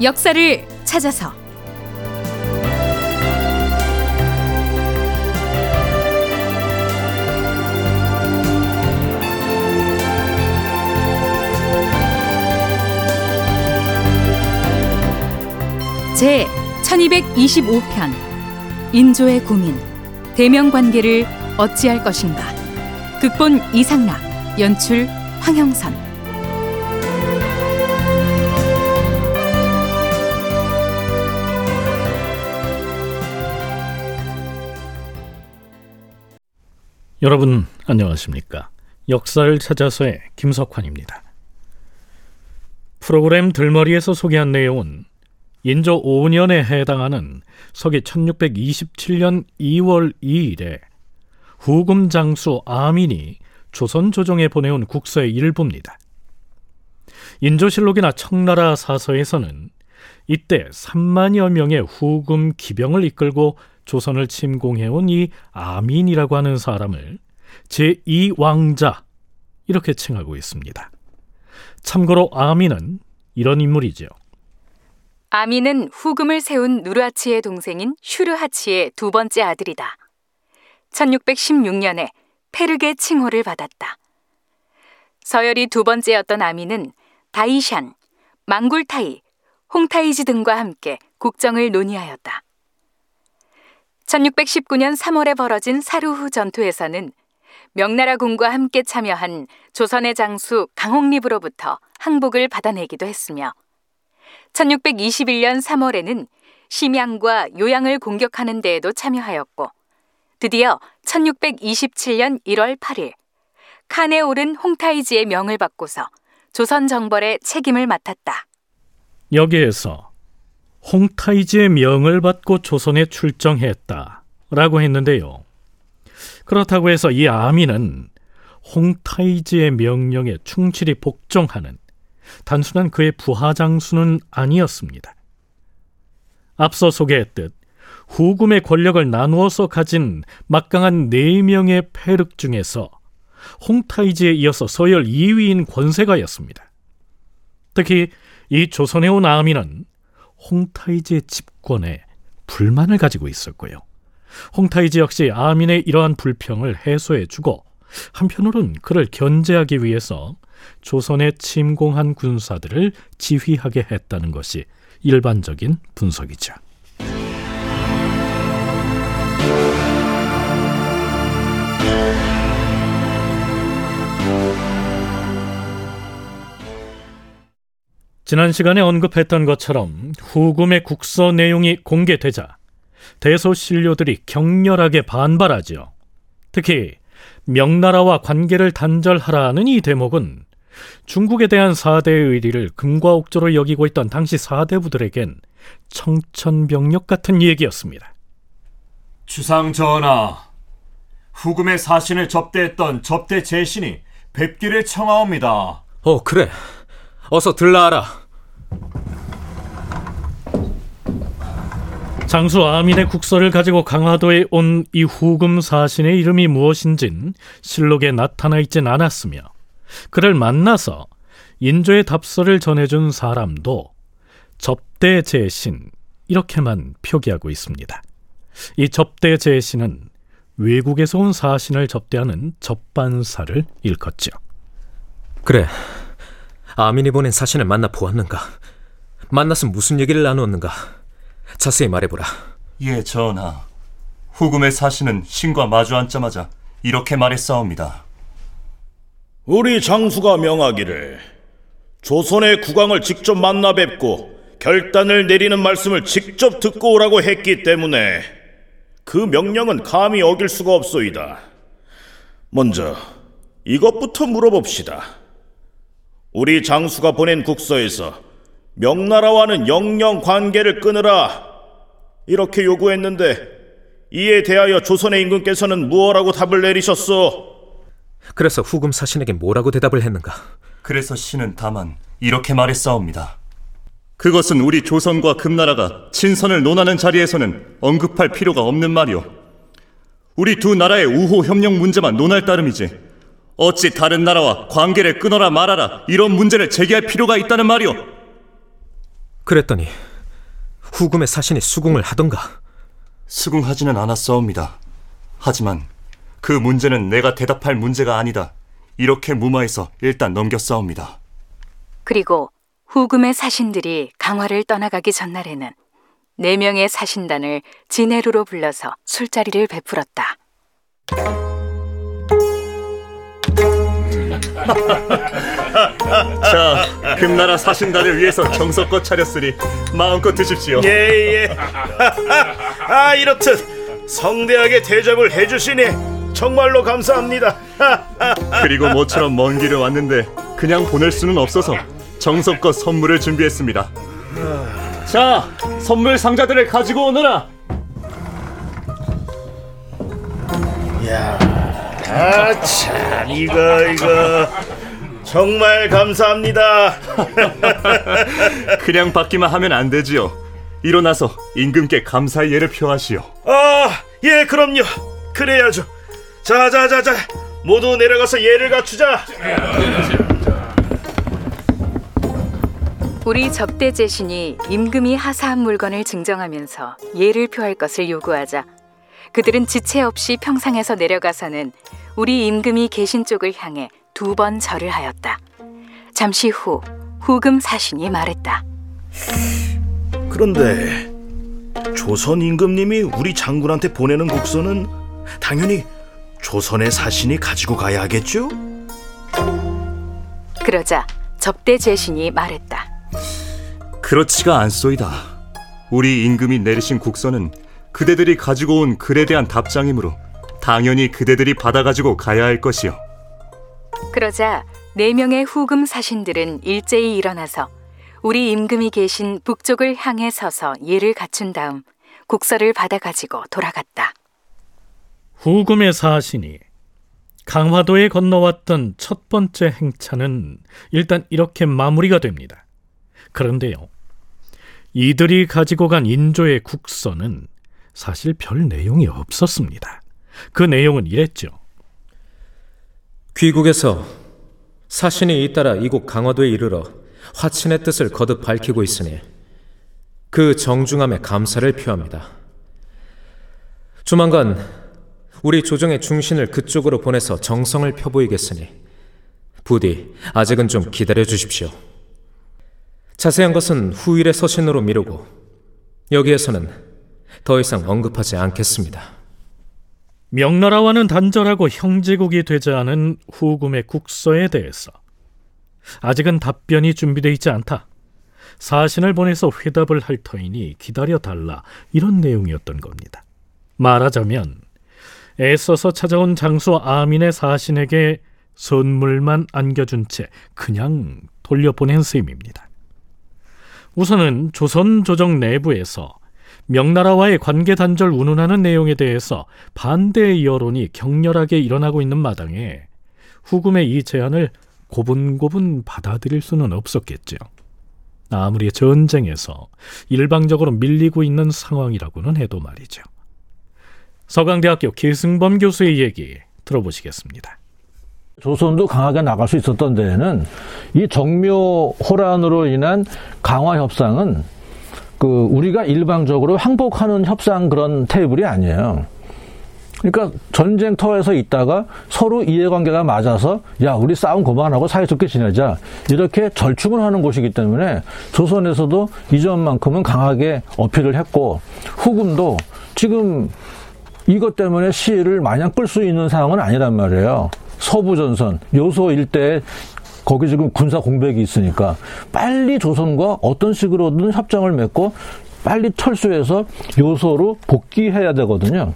역사를 찾아서. 제 1225편 인조의 고민 대명 관계를 어찌할 것인가? 극본 이상락 연출 황형선 여러분 안녕하십니까? 역사를 찾아서의 김석환입니다. 프로그램 들머리에서 소개한 내용은 인조 5년에 해당하는 서기 1627년 2월 2일에 후금 장수 아민이 조선 조정에 보내온 국서의 일부입니다. 인조실록이나 청나라 사서에서는 이때 3만여 명의 후금 기병을 이끌고 조선을 침공해온 이 아민이라고 하는 사람을 제2왕자 이렇게 칭하고 있습니다. 참고로 아민은 이런 인물이죠. 아민은 후금을 세운 누르하치의 동생인 슈르하치의 두 번째 아들이다. 1616년에 페르게 칭호를 받았다. 서열이 두 번째였던 아민은 다이샨, 망굴타이, 홍타이지 등과 함께 국정을 논의하였다. 1619년 3월에 벌어진 사루후 전투에서는 명나라 군과 함께 참여한 조선의 장수 강홍립으로부터 항복을 받아내기도 했으며 1621년 3월에는 심양과 요양을 공격하는 데에도 참여하였고 드디어 1627년 1월 8일 칸에 오른 홍타이지의 명을 받고서 조선 정벌의 책임을 맡았다. 여기에서 홍타이지의 명을 받고 조선에 출정했다라고 했는데요. 그렇다고 해서 이 아미는 홍타이지의 명령에 충실히 복종하는 단순한 그의 부하 장수는 아니었습니다. 앞서 소개했듯 후금의 권력을 나누어서 가진 막강한 네 명의 패륵 중에서 홍타이지에 이어서 서열 2위인 권세가였습니다. 특히 이 조선에 온 아미는 홍타이지의 집권에 불만을 가지고 있었고요. 홍타이지 역시 아민의 이러한 불평을 해소해주고 한편으론 그를 견제하기 위해서 조선에 침공한 군사들을 지휘하게 했다는 것이 일반적인 분석이죠. 지난 시간에 언급했던 것처럼 후금의 국서 내용이 공개되자 대소신료들이 격렬하게 반발하죠. 특히 명나라와 관계를 단절하라는 이 대목은 중국에 대한 사대의 의리를 금과 옥조로 여기고 있던 당시 사대부들에겐 청천벽력 같은 얘기였습니다. 주상 전하, 후금의 사신을 접대했던 접대 제신이 뵙기를 청하옵니다. 어, 그래. 어서 들라하라. 장수 아민의 국서를 가지고 강화도에 온 이 후금 사신의 이름이 무엇인진 실록에 나타나 있진 않았으며 그를 만나서 인조의 답서를 전해준 사람도 접대 제신 이렇게만 표기하고 있습니다. 이 접대 제신은 외국에서 온 사신을 접대하는 접반사를 일컫죠. 그래, 아민이 보낸 사신을 만나 보았는가? 만나서 무슨 얘기를 나누었는가? 자세히 말해보라. 예, 전하. 후금의 사신은 신과 마주 앉자마자 이렇게 말했사옵니다. 우리 장수가 명하기를 조선의 국왕을 직접 만나 뵙고 결단을 내리는 말씀을 직접 듣고 오라고 했기 때문에 그 명령은 감히 어길 수가 없소이다. 먼저 이것부터 물어봅시다. 우리 장수가 보낸 국서에서 명나라와는 영영 관계를 끊으라 이렇게 요구했는데 이에 대하여 조선의 임금께서는 무엇라고 답을 내리셨소? 그래서 후금 사신에게 뭐라고 대답을 했는가? 그래서 신은 다만 이렇게 말했사옵니다. 그것은 우리 조선과 금나라가 친선을 논하는 자리에서는 언급할 필요가 없는 말이오. 우리 두 나라의 우호 협력 문제만 논할 따름이지. 어찌 다른 나라와 관계를 끊어라 말아라 이런 문제를 제기할 필요가 있다는 말이오. 그랬더니 후금의 사신이 수궁을 하던가. 수긍하지는 않았사옵니다. 하지만 그 문제는 내가 대답할 문제가 아니다. 이렇게 무마해서 일단 넘겼사옵니다. 그리고 후금의 사신들이 강화를 떠나가기 전날에는 네 명의 사신단을 진해루로 불러서 술자리를 베풀었다. 자, 금나라 사신단을 위해서 정성껏 차렸으니 마음껏 드십시오. 예, 예. 아, 이렇듯 성대하게 대접을 해주시니 정말로 감사합니다. 그리고 모처럼 먼 길을 왔는데 그냥 보낼 수는 없어서 정성껏 선물을 준비했습니다. 자, 선물 상자들을 가지고 오너라. 아, 참, 이거, 이거. 정말 감사합니다. 그냥 받기만 하면 안 되지요. 일어나서 임금께 감사의 예를 표하시오. 아, 예, 그럼요. 그래야죠. 자, 자, 자, 자. 모두 내려가서 예를 갖추자. 우리 접대 제신이 임금이 하사한 물건을 증정하면서 예를 표할 것을 요구하자 그들은 지체 없이 평상에서 내려가서는 우리 임금이 계신 쪽을 향해 두 번 절을 하였다. 잠시 후 후금 사신이 말했다. 그런데 조선 임금님이 우리 장군한테 보내는 국서는 당연히 조선의 사신이 가지고 가야 하겠죠? 그러자 접대 제신이 말했다. 그렇지가 않소이다. 우리 임금이 내리신 국서는 그대들이 가지고 온 글에 대한 답장이므로 당연히 그대들이 받아가지고 가야 할 것이요. 그러자 네 명의 후금 사신들은 일제히 일어나서 우리 임금이 계신 북쪽을 향해 서서 예를 갖춘 다음 국서를 받아가지고 돌아갔다. 후금의 사신이 강화도에 건너왔던 첫 번째 행차는 일단 이렇게 마무리가 됩니다. 그런데요, 이들이 가지고 간 인조의 국서는 사실 별 내용이 없었습니다. 그 내용은 이랬죠. 귀국에서 사신이 잇따라 이곳 강화도에 이르러 화친의 뜻을 거듭 밝히고 있으니 그 정중함에 감사를 표합니다. 조만간 우리 조정의 중신을 그쪽으로 보내서 정성을 펴보이겠으니 부디 아직은 좀 기다려 주십시오. 자세한 것은 후일의 서신으로 미루고 여기에서는 더 이상 언급하지 않겠습니다. 명나라와는 단절하고 형제국이 되지 않은 후금의 국서에 대해서 아직은 답변이 준비되어 있지 않다. 사신을 보내서 회답을 할 터이니 기다려 달라 이런 내용이었던 겁니다. 말하자면 애써서 찾아온 장수 아민의 사신에게 선물만 안겨준 채 그냥 돌려보낸 셈입니다. 우선은 조선 조정 내부에서 명나라와의 관계 단절 운운하는 내용에 대해서 반대의 여론이 격렬하게 일어나고 있는 마당에 후금의 이 제안을 고분고분 받아들일 수는 없었겠죠. 아무리 전쟁에서 일방적으로 밀리고 있는 상황이라고는 해도 말이죠. 서강대학교 기승범 교수의 얘기 들어보시겠습니다. 조선도 강하게 나갈 수 있었던 데에는 이 정묘 호란으로 인한 강화 협상은 그 우리가 일방적으로 항복하는 협상 그런 테이블이 아니에요. 그러니까 전쟁터에서 있다가 서로 이해관계가 맞아서 야 우리 싸움 그만하고 사이좋게 지내자 이렇게 절충을 하는 곳이기 때문에 조선에서도 이 점만큼은 강하게 어필을 했고 후금도 지금 이것 때문에 시위를 마냥 끌 수 있는 상황은 아니란 말이에요. 서부전선 요소 일대에 거기 지금 군사 공백이 있으니까 빨리 조선과 어떤 식으로든 협정을 맺고 빨리 철수해서 요소로 복귀해야 되거든요.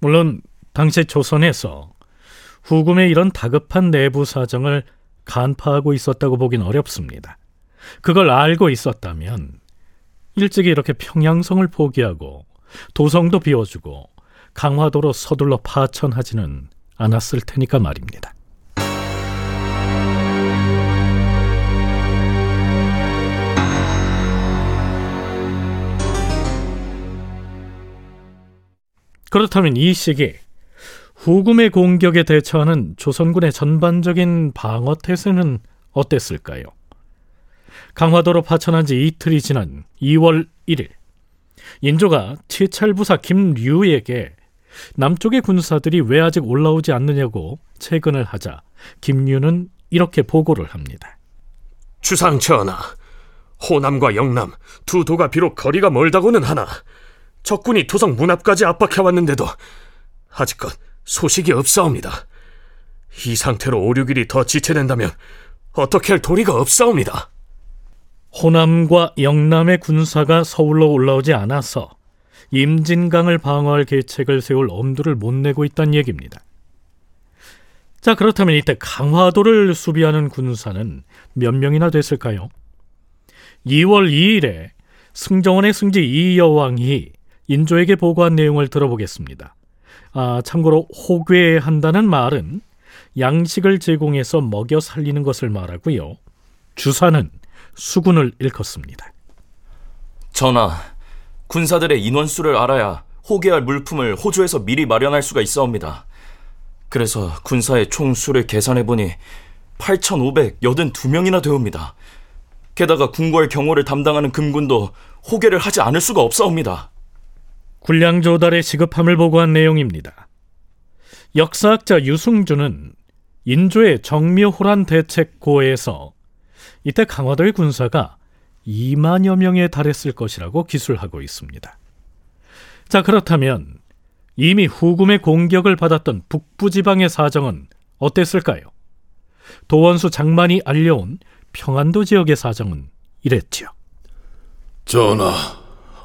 물론 당시 조선에서 후금의 이런 다급한 내부 사정을 간파하고 있었다고 보긴 어렵습니다. 그걸 알고 있었다면 일찍이 이렇게 평양성을 포기하고 도성도 비워주고 강화도로 서둘러 파천하지는 않았을 테니까 말입니다. 그렇다면 이 시기 후금의 공격에 대처하는 조선군의 전반적인 방어 태세는 어땠을까요? 강화도로 파천한 지 이틀이 지난 2월 1일 인조가 채찰부사 김류에게 남쪽의 군사들이 왜 아직 올라오지 않느냐고 채근을 하자 김류는 이렇게 보고를 합니다. 주상 전하, 호남과 영남 두 도가 비록 거리가 멀다고는 하나 적군이 토성 문 앞까지 압박해왔는데도 아직껏 소식이 없사옵니다. 이 상태로 5, 6일이 더 지체된다면 어떻게 할 도리가 없사옵니다. 호남과 영남의 군사가 서울로 올라오지 않아서 임진강을 방어할 계책을 세울 엄두를 못 내고 있다는 얘기입니다. 자, 그렇다면 이때 강화도를 수비하는 군사는 몇 명이나 됐을까요? 2월 2일에 승정원의 승지 이여왕이 인조에게 보고한 내용을 들어보겠습니다. 아, 참고로 호괴한다는 말은 양식을 제공해서 먹여 살리는 것을 말하고요. 주사는 수군을 일컫습니다. 전하, 군사들의 인원수를 알아야 호개할 물품을 호주에서 미리 마련할 수가 있어옵니다. 그래서 군사의 총 수를 계산해 보니 8,582명이나 되옵니다. 게다가 궁궐 경호를 담당하는 금군도 호개를 하지 않을 수가 없사옵니다. 군량 조달의 시급함을 보고한 내용입니다. 역사학자 유승주는 인조의 정묘호란 대책고에서 이때 강화도의 군사가 2만여 명에 달했을 것이라고 기술하고 있습니다. 자, 그렇다면 이미 후금의 공격을 받았던 북부 지방의 사정은 어땠을까요? 도원수 장만이 알려온 평안도 지역의 사정은 이랬지요. 전하,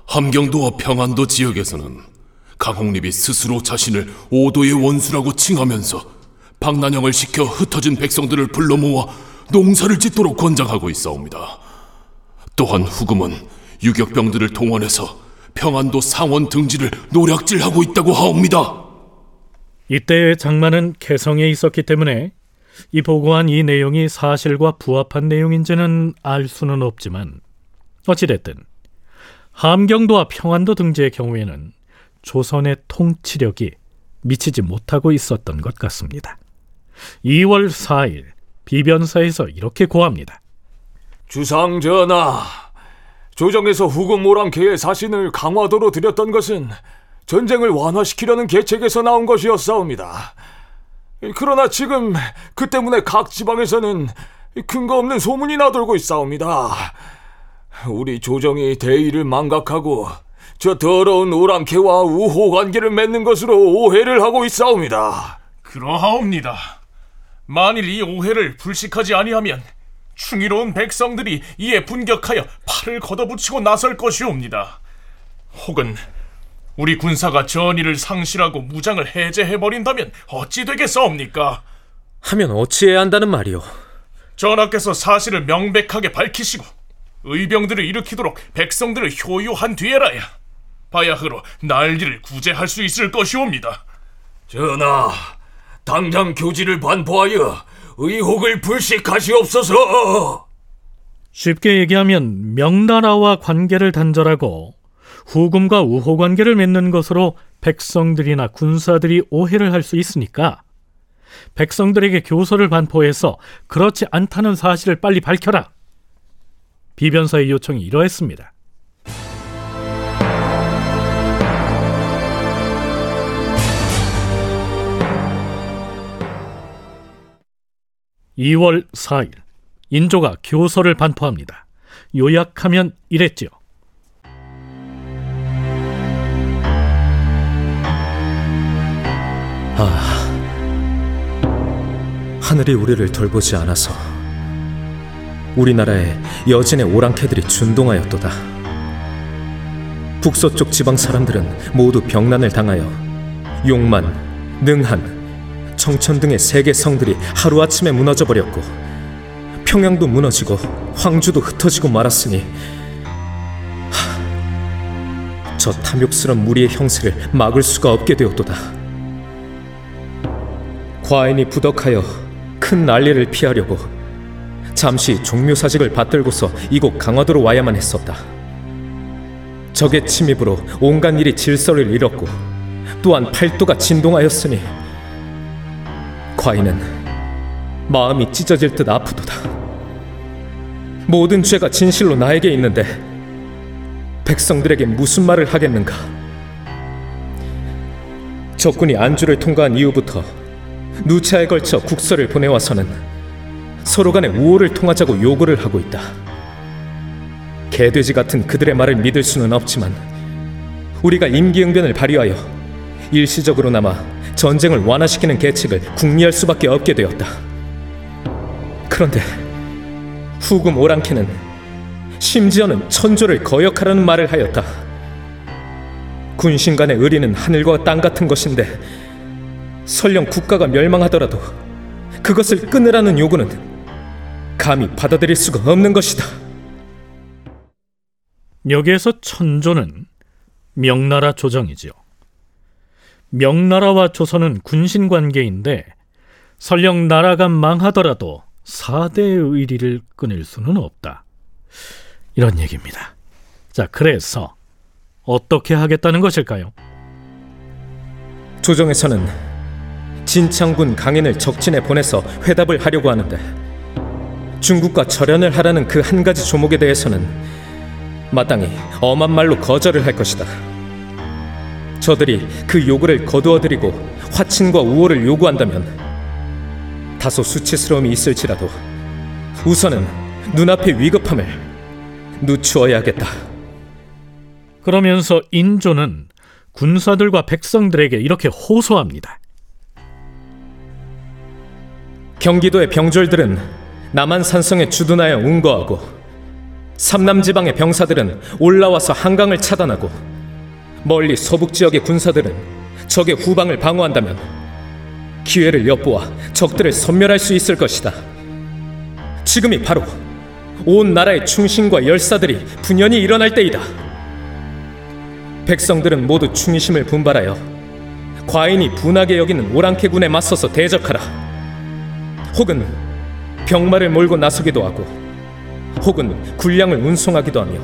함경도와 평안도 지역에서는 강홍립이 스스로 자신을 오도의 원수라고 칭하면서 박난영을 시켜 흩어진 백성들을 불러 모아 농사를 짓도록 권장하고 있사옵니다. 또한 후금은 유격병들을 동원해서 평안도 상원 등지를 노략질하고 있다고 하옵니다. 이때의 장만은 개성에 있었기 때문에 이 보고한 이 내용이 사실과 부합한 내용인지는 알 수는 없지만 어찌됐든 함경도와 평안도 등지의 경우에는 조선의 통치력이 미치지 못하고 있었던 것 같습니다. 2월 4일 비변사에서 이렇게 고합니다. 주상 전하, 조정에서 후금 오랑캐의 사신을 강화도로 들였던 것은 전쟁을 완화시키려는 계책에서 나온 것이었사옵니다. 그러나 지금 그 때문에 각 지방에서는 근거 없는 소문이 나돌고 있사옵니다. 우리 조정이 대의를 망각하고 저 더러운 오랑캐와 우호 관계를 맺는 것으로 오해를 하고 있사옵니다. 그러하옵니다. 만일 이 오해를 불식하지 아니하면 충의로운 백성들이 이에 분격하여 팔을 걷어붙이고 나설 것이옵니다. 혹은 우리 군사가 전의를 상실하고 무장을 해제해버린다면 어찌 되겠사옵니까? 하면 어찌해야 한다는 말이오? 전하께서 사실을 명백하게 밝히시고 의병들을 일으키도록 백성들을 효유한 뒤에라야 바야흐로 난리를 구제할 수 있을 것이옵니다. 전하, 당장 교지를 반포하여 의혹을 불식하시옵소서. 쉽게 얘기하면 명나라와 관계를 단절하고 후금과 우호 관계를 맺는 것으로 백성들이나 군사들이 오해를 할 수 있으니까 백성들에게 교서를 반포해서 그렇지 않다는 사실을 빨리 밝혀라. 비 변사의 요청이 이러했습니다. 2월 4일 인조가 교서를 반포합니다. 요약하면 이랬지요. 아, 하늘이 우리를 돌보지 않아서 우리나라에 여진의 오랑캐들이 준동하였도다. 북서쪽 지방 사람들은 모두 병난을 당하여 용만, 능한, 청천 등의 세계 성들이 하루아침에 무너져 버렸고 평양도 무너지고 황주도 흩어지고 말았으니 하, 저 탐욕스런 무리의 형세를 막을 수가 없게 되었도다. 과인이 부덕하여 큰 난리를 피하려고 잠시 종묘사직을 받들고서 이곳 강화도로 와야만 했었다. 적의 침입으로 온갖 일이 질서를 잃었고 또한 팔도가 진동하였으니 과인은 마음이 찢어질 듯 아프도다. 모든 죄가 진실로 나에게 있는데 백성들에게 무슨 말을 하겠는가? 적군이 안주를 통과한 이후부터 누차에 걸쳐 국서를 보내와서는 서로 간에 우호를 통하자고 요구를 하고 있다. 개돼지 같은 그들의 말을 믿을 수는 없지만 우리가 임기응변을 발휘하여 일시적으로나마 전쟁을 완화시키는 계책을 궁리할 수밖에 없게 되었다. 그런데 후금 오랑캐는 심지어는 천조를 거역하라는 말을 하였다. 군신 간의 의리는 하늘과 땅 같은 것인데 설령 국가가 멸망하더라도 그것을 끊으라는 요구는 감히 받아들일 수가 없는 것이다. 여기에서 천조는 명나라 조정이지요. 명나라와 조선은 군신 관계인데 설령 나라가 망하더라도 사대의 의리를 끊을 수는 없다. 이런 얘기입니다. 자, 그래서 어떻게 하겠다는 것일까요? 조정에서는 진창군 강인을 적진에 보내서 회답을 하려고 하는데 중국과 절연을 하라는 그 한 가지 조목에 대해서는 마땅히 엄한 말로 거절을 할 것이다. 저들이 그 요구를 거두어들이고 화친과 우호를 요구한다면 다소 수치스러움이 있을지라도 우선은 눈앞의 위급함을 누추어야 겠다. 그러면서 인조는 군사들과 백성들에게 이렇게 호소합니다. 경기도의 병졸들은 남한 산성에 주둔하여 운거하고 삼남 지방의 병사들은 올라와서 한강을 차단하고 멀리 서북 지역의 군사들은 적의 후방을 방어한다면 기회를 엿보아 적들을 섬멸할 수 있을 것이다. 지금이 바로 온 나라의 충신과 열사들이 분연히 일어날 때이다. 백성들은 모두 충심을 분발하여 과인이 분하게 여기는 오랑캐군에 맞서서 대적하라. 혹은 병마를 몰고 나서기도 하고 혹은 군량을 운송하기도 하며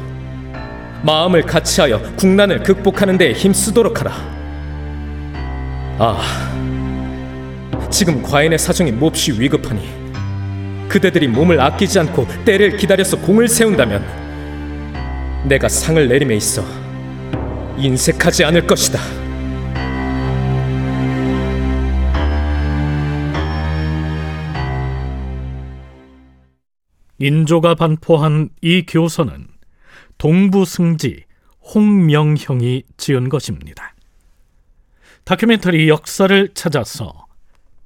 마음을 같이하여 국난을 극복하는 데에 힘쓰도록 하라. 아, 지금 과인의 사정이 몹시 위급하니 그대들이 몸을 아끼지 않고 때를 기다려서 공을 세운다면 내가 상을 내림에 있어 인색하지 않을 것이다. 인조가 반포한 이 교서는 동부승지 홍명형이 지은 것입니다. 다큐멘터리 역사를 찾아서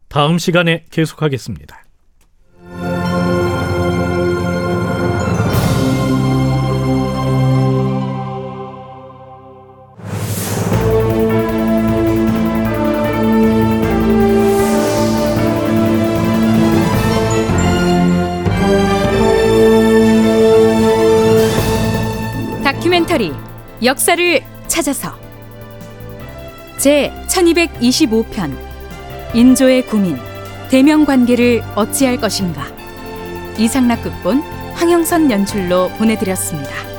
다음 시간에 계속하겠습니다. 다큐멘터리 역사를 찾아서 제 1225편 인조의 구민 대명 관계를 어찌할 것인가 이상락 극본 황영선 연출로 보내드렸습니다.